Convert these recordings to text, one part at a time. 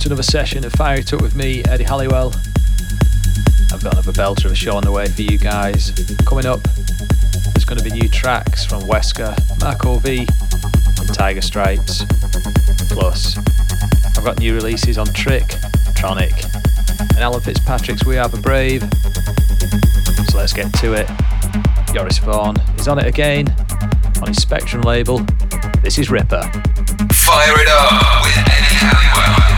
to another session of Fire It Up with me, Eddie Halliwell. I've got another belter of a show on the way for you guys. Coming up, there's going to be new tracks from Wesker, Marco V, and Tiger Stripes. Plus, I've got new releases on Trick, Tronic, and Alan Fitzpatrick's We Are the Brave. So let's get to it. Joris Voorn is on it again on his Spectrum label. This is Ripper. Fire it up with Eddie Halliwell.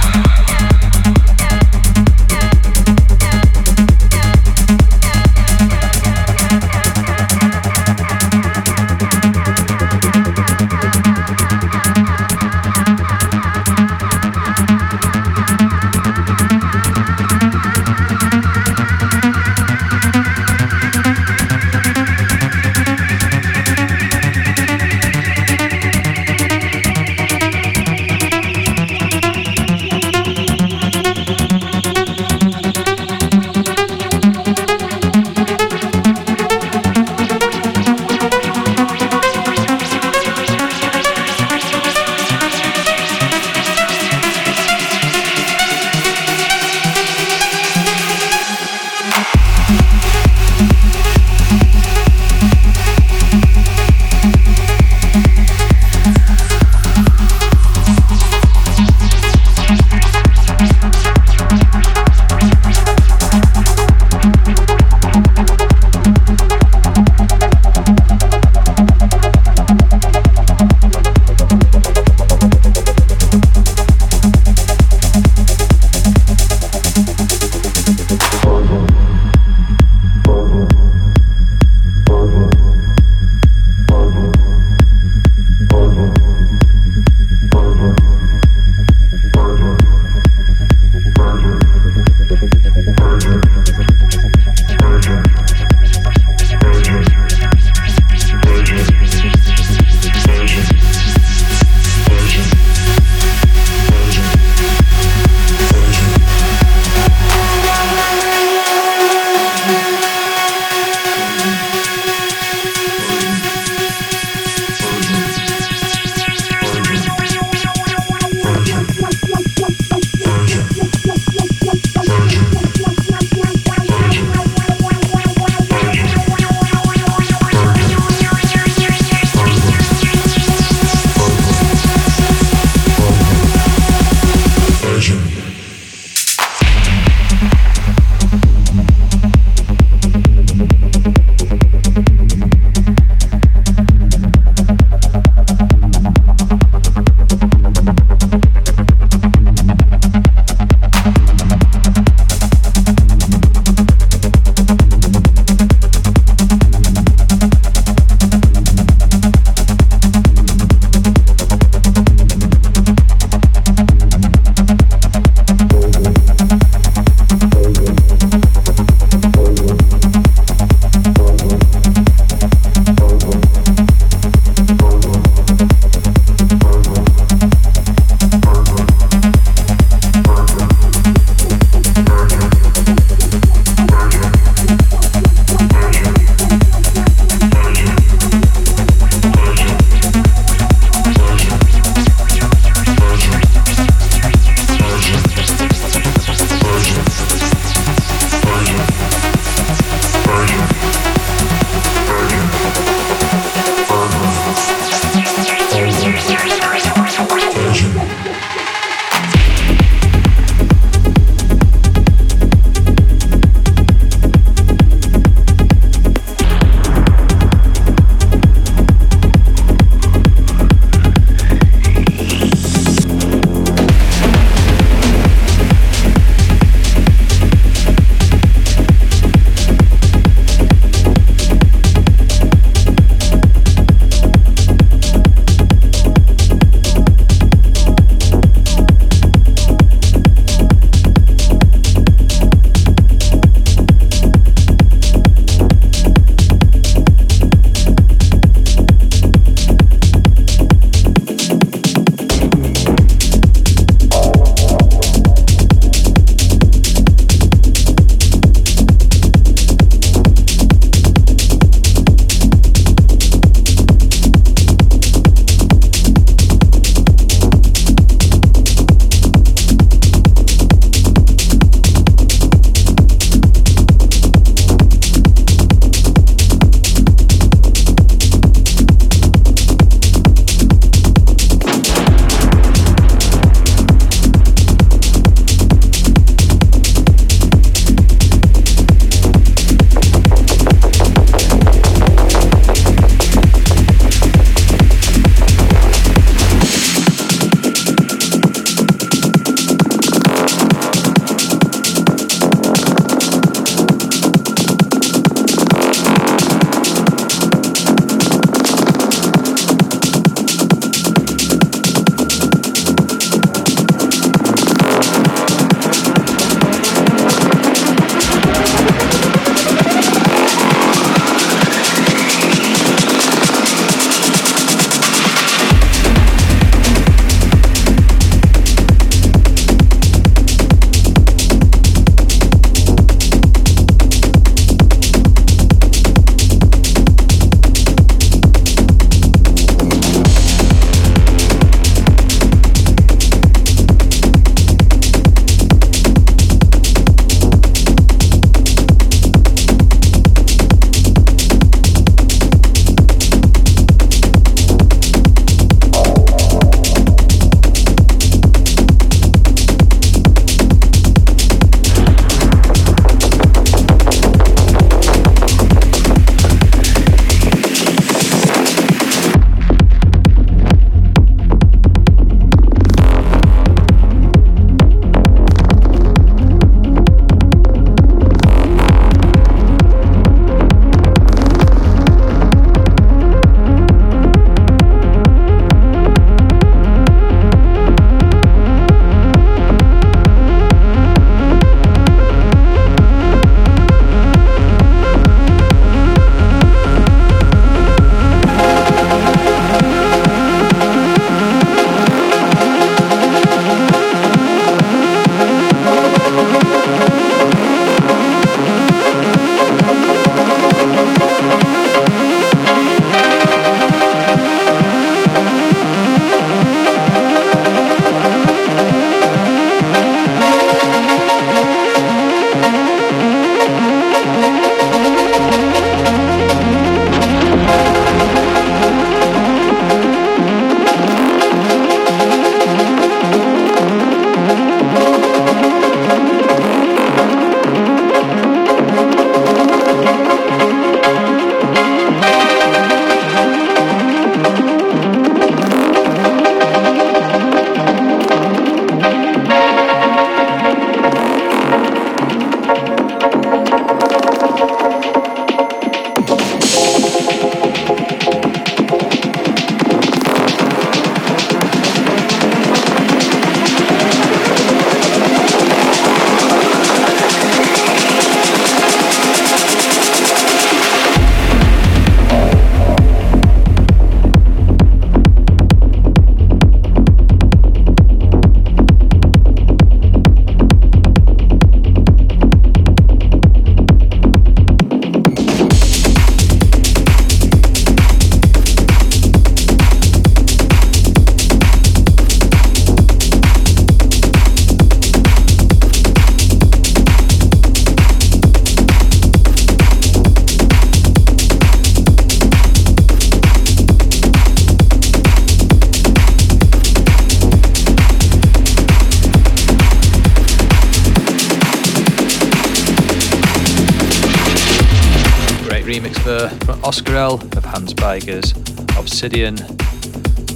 Oscar L of Hans Beigers, Obsidian.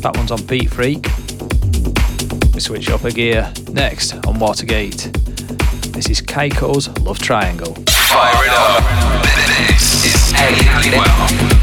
That one's on Beat Freak. We switch up a gear next on Watergate. This is Keiko's Love Triangle. Fire it up. This is.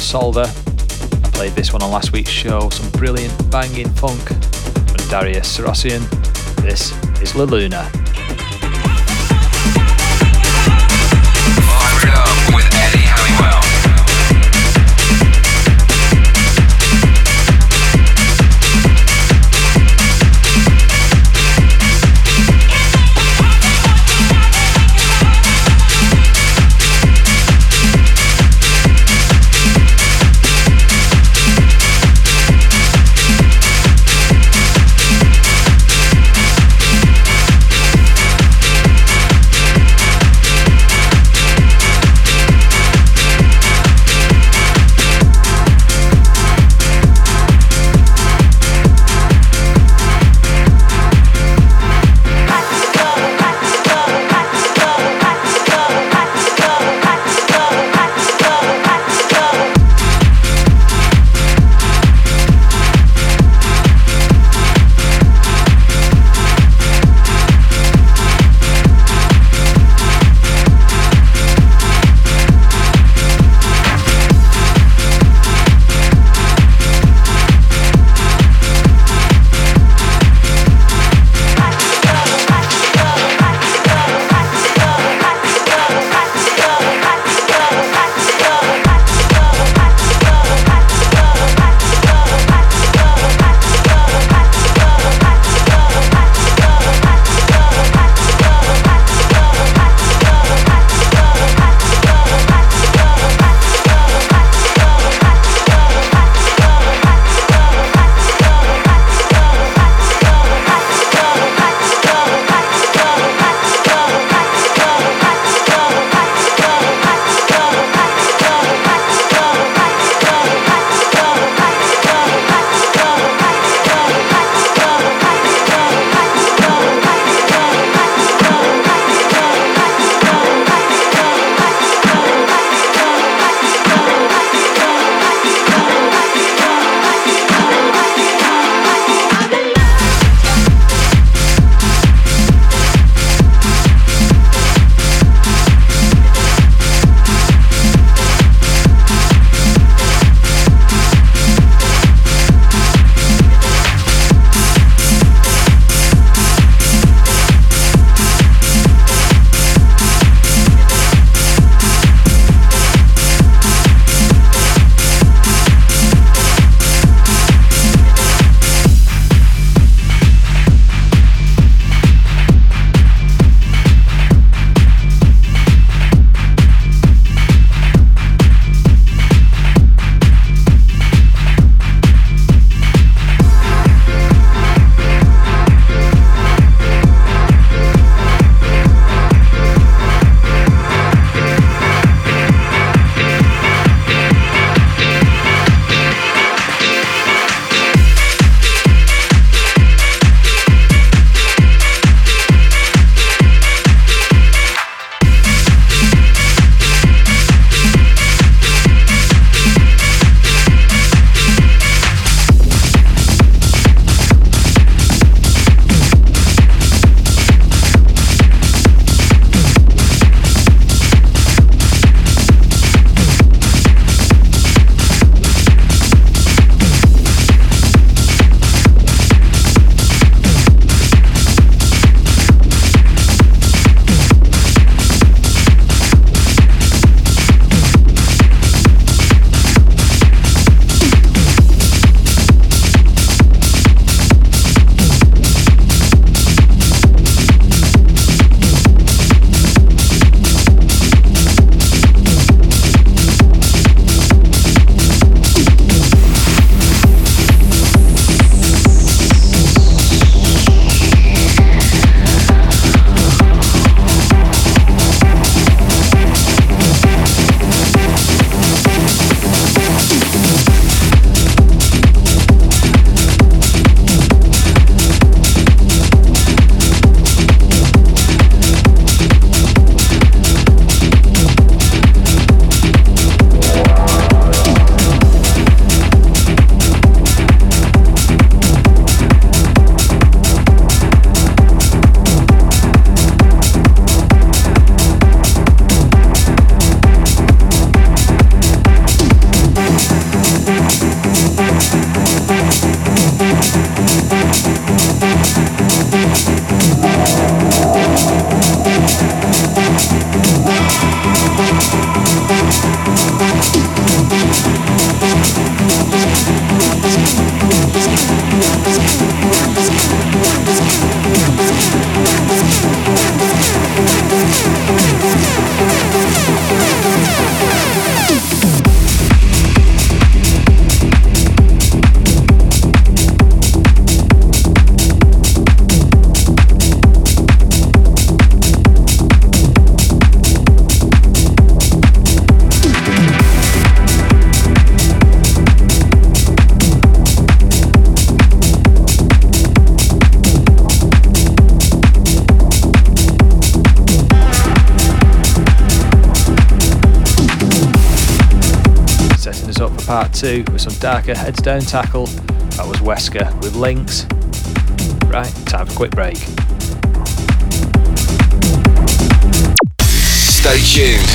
Solver. I played this one on last week's show, some brilliant banging funk from Darius Syrossian. This is La Luna. Two with some darker heads down tackle. That was Wesker with Links. Right, time for a quick break. Stay tuned.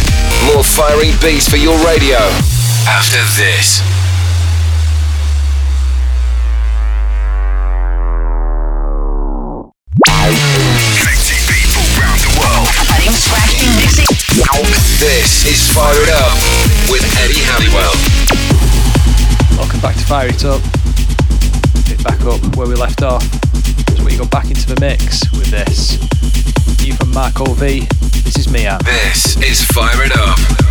More firing beats for your radio after this. This is Fire It Up with Eddie Halliwell. Back to Fire It Up. Pick back up where we left off. So we go back into the mix with this. You from Marco V. This is Mian. This is Fire It Up.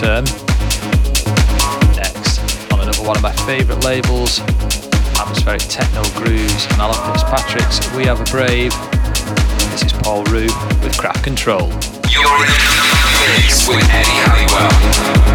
Nocturne. Next, on another one of my favourite labels, atmospheric techno grooves and Alan Fitzpatrick's We Are The Brave. This is Paul Rue with Craft Control. You're in the mix with Eddie Halliwell.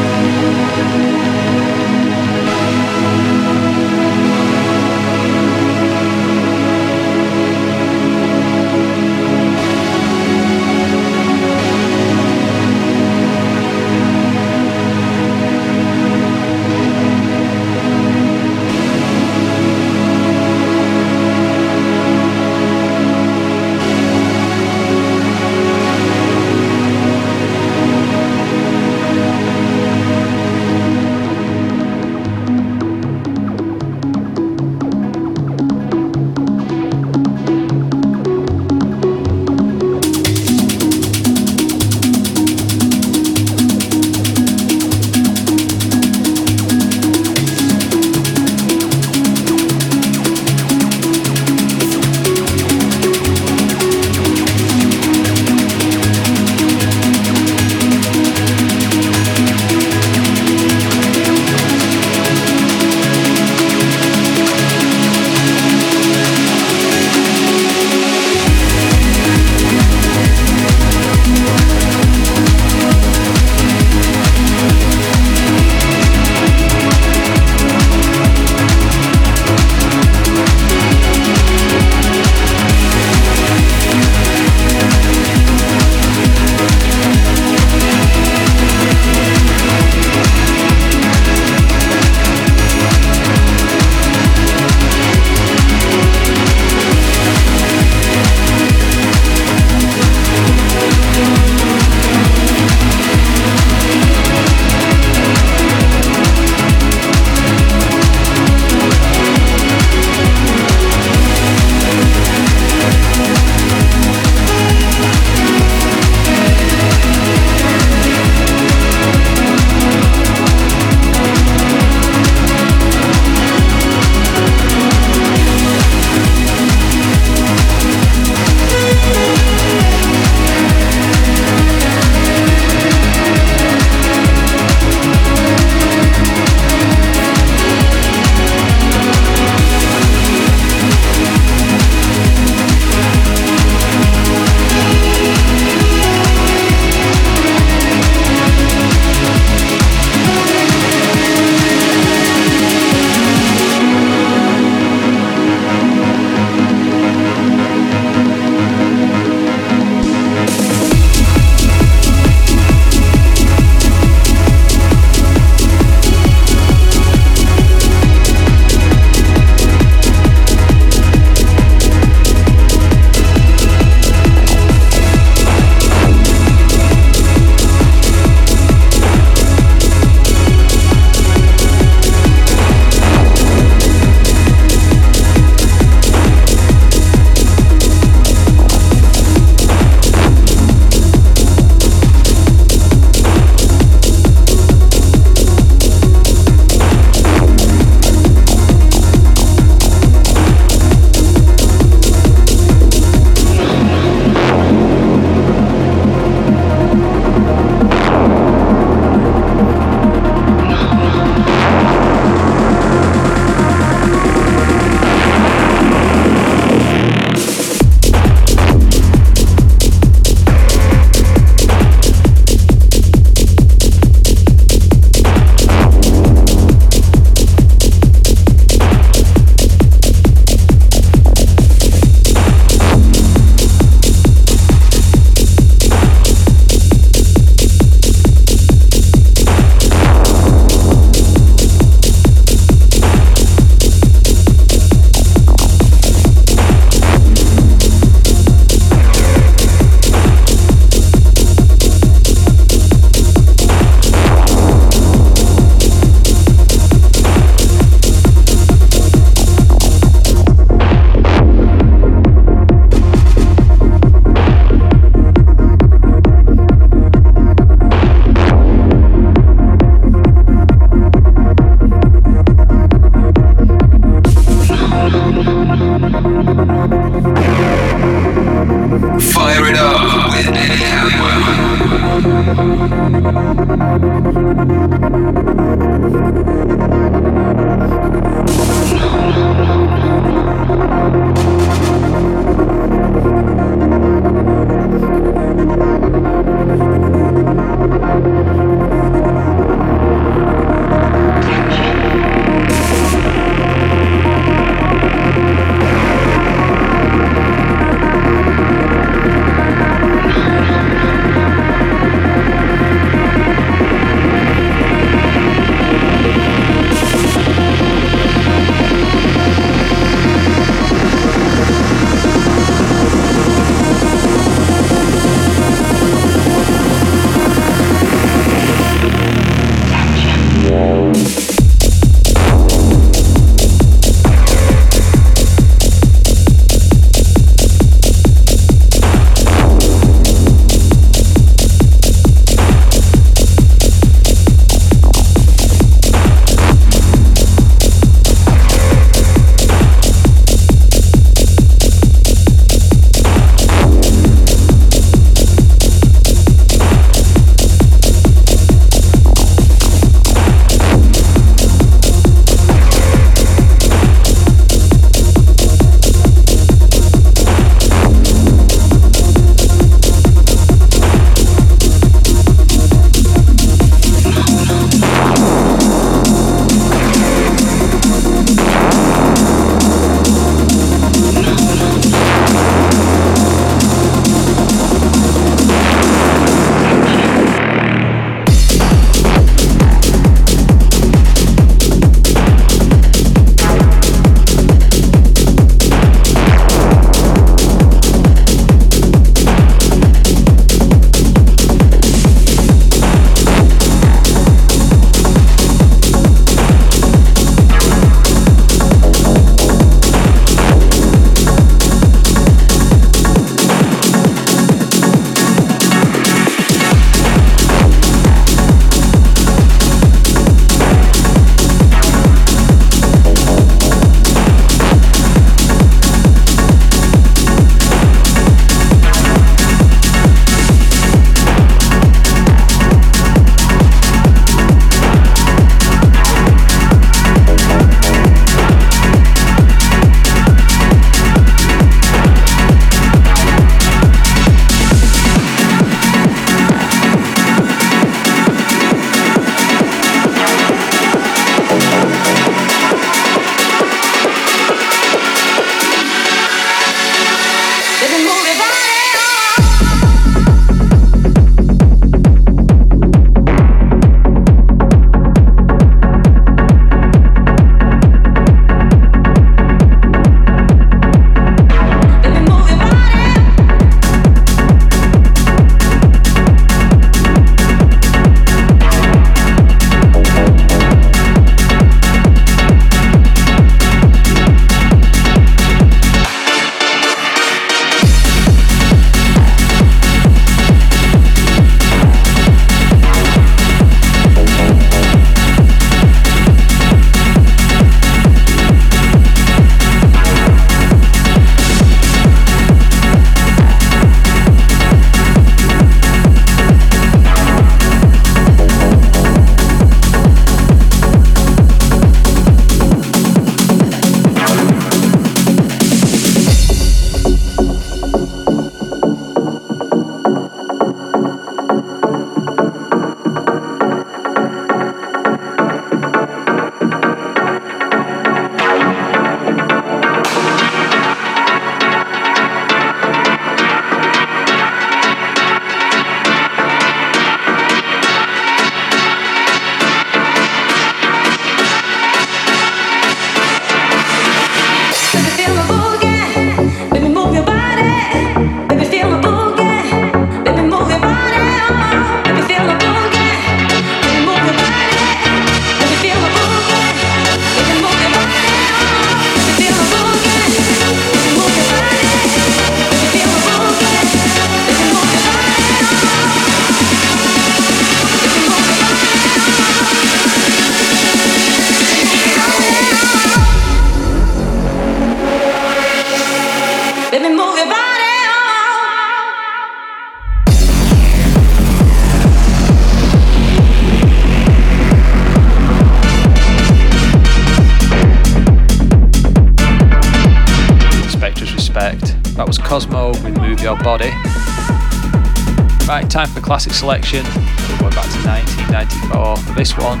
Classic selection. We're going back to 1994 for this one,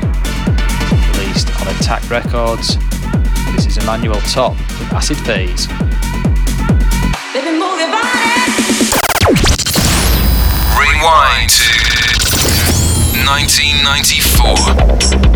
released on Attack Records. This is Emmanuel Top with Acid Phase. Rewind to 1994.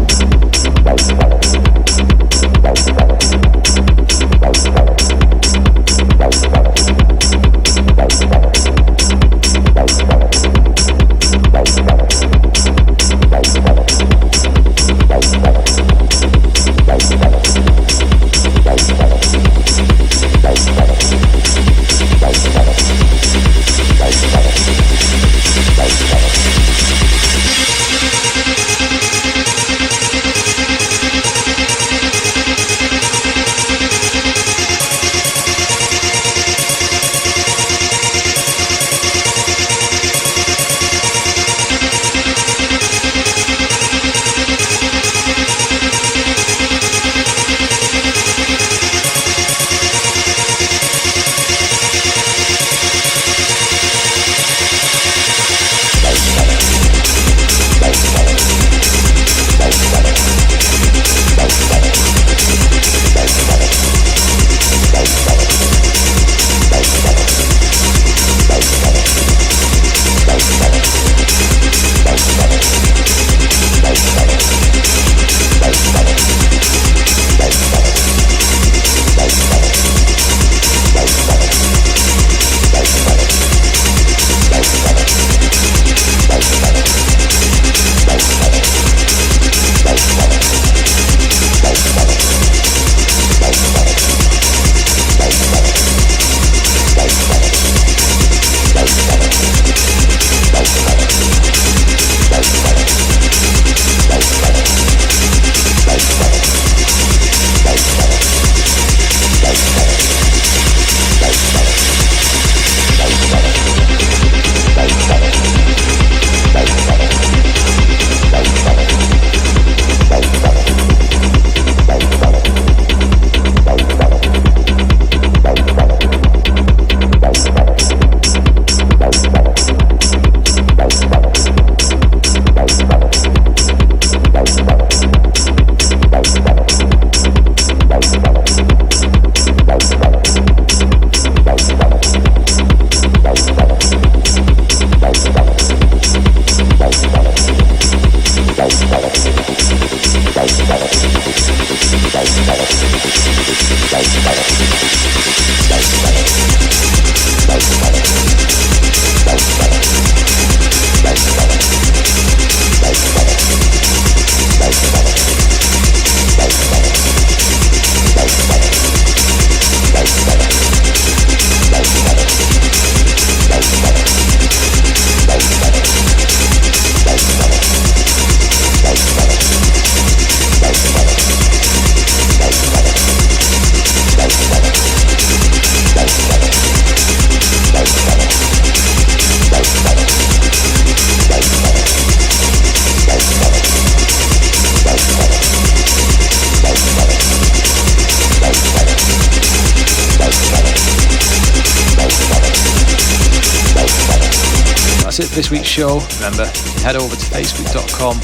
Remember, head over to facebook.com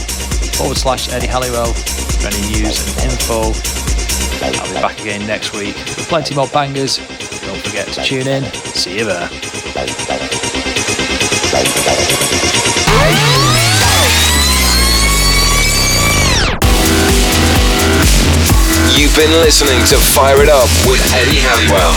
forward slash Eddie Halliwell for any news and info. I'll be back again next week with plenty more bangers. Don't forget to tune in. See you there. You've been listening to Fire It Up with Eddie Halliwell.